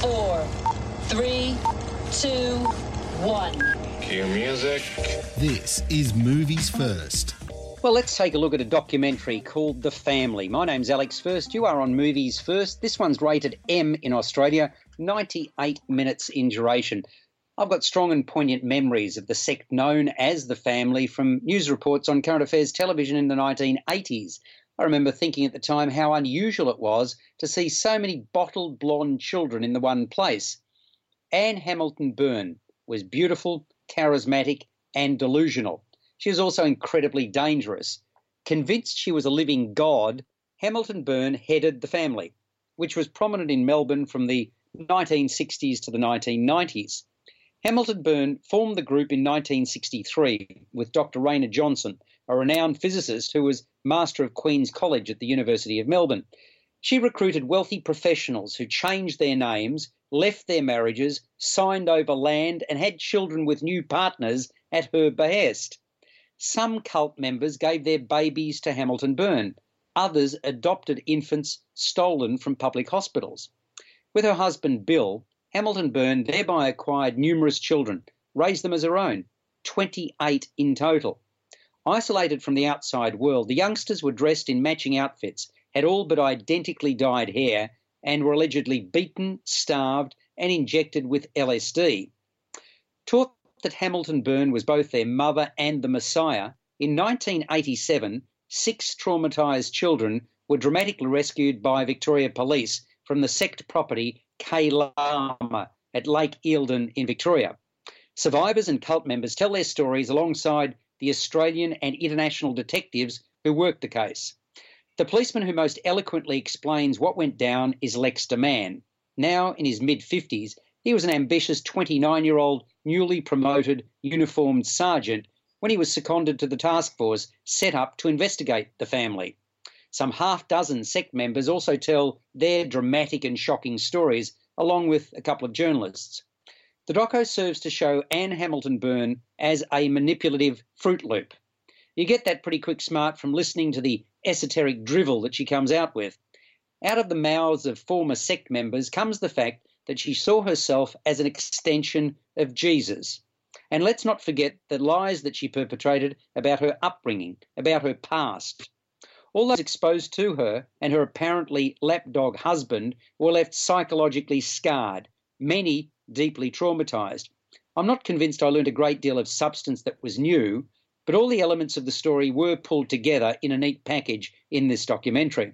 Five, four, three, two, one. Cue music. This is Movies First. Well, let's take a look at a documentary called The Family. My name's Alex First. You are on Movies First. This one's rated M in Australia, 98 minutes in duration. I've got strong and poignant memories of the sect known as The Family from news reports on current affairs television in the 1980s. I remember thinking at the time how unusual it was to see so many bottled blonde children in the one place. Anne Hamilton Byrne was beautiful, charismatic, and delusional. She was also incredibly dangerous. Convinced she was a living god, Hamilton Byrne headed the family, which was prominent in Melbourne from the 1960s to the 1990s. Hamilton Byrne formed the group in 1963 with Dr. Raynor Johnson, a renowned physicist who was Master of Queen's College at the University of Melbourne. She recruited wealthy professionals who changed their names, left their marriages, signed over land, and had children with new partners at her behest. Some cult members gave their babies to Hamilton Byrne. Others adopted infants stolen from public hospitals. With her husband Bill, Hamilton Byrne thereby acquired numerous children, raised them as her own, 28 in total. Isolated from the outside world, the youngsters were dressed in matching outfits, had all but identically dyed hair, and were allegedly beaten, starved, and injected with LSD. Taught that Hamilton Byrne was both their mother and the Messiah, in 1987, six traumatized children were dramatically rescued by Victoria Police from the sect property Kailama at Lake Eildon in Victoria. Survivors and cult members tell their stories alongside the Australian and international detectives who worked the case. The policeman who most eloquently explains what went down is Lex de Man. Now in his mid 50s, he was an ambitious 29 year old, newly promoted uniformed sergeant when he was seconded to the task force set up to investigate the family. Some half dozen sect members also tell their dramatic and shocking stories, along with a couple of journalists. The doco serves to show Anne Hamilton Byrne as a manipulative Fruit Loop. You get that pretty quick smart from listening to the esoteric drivel that she comes out with. Out of the mouths of former sect members comes the fact that she saw herself as an extension of Jesus. And let's not forget the lies that she perpetrated about her upbringing, about her past. All those exposed to her and her apparently lapdog husband were left psychologically scarred, many deeply traumatized. I'm not convinced I learned a great deal of substance that was new, but all the elements of the story were pulled together in a neat package in this documentary.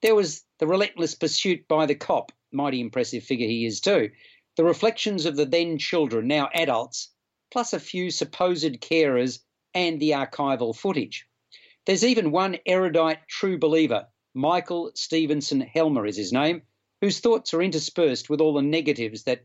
There was the relentless pursuit by the cop, mighty impressive figure he is too, the reflections of the then children, now adults, plus a few supposed carers and the archival footage. There's even one erudite true believer, Michael Stevenson Helmer is his name, whose thoughts are interspersed with all the negatives that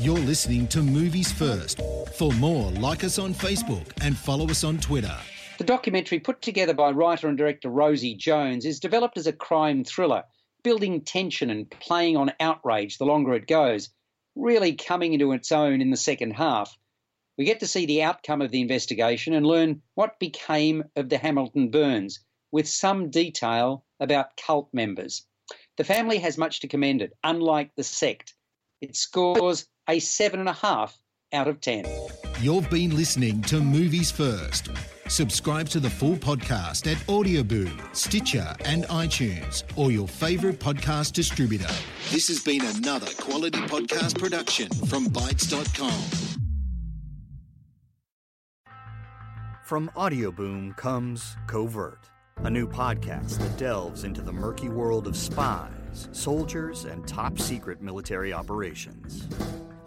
You're listening to Movies First. For more, like us on Facebook and follow us on Twitter. The documentary, put together by writer and director Rosie Jones, is developed as a crime thriller, building tension and playing on outrage the longer it goes, really coming into its own in the second half. We get to see the outcome of the investigation and learn what became of the Hamilton Byrnes, with some detail about cult members. The family has much to commend it, unlike the sect. It scores a 7.5 out of 10. You've been listening to Movies First. Subscribe to the full podcast at Audioboom, Stitcher, and iTunes, or your favourite podcast distributor. This has been another quality podcast production from Bytes.com. From Audioboom comes Covert, a new podcast that delves into the murky world of spies, soldiers, and top secret military operations.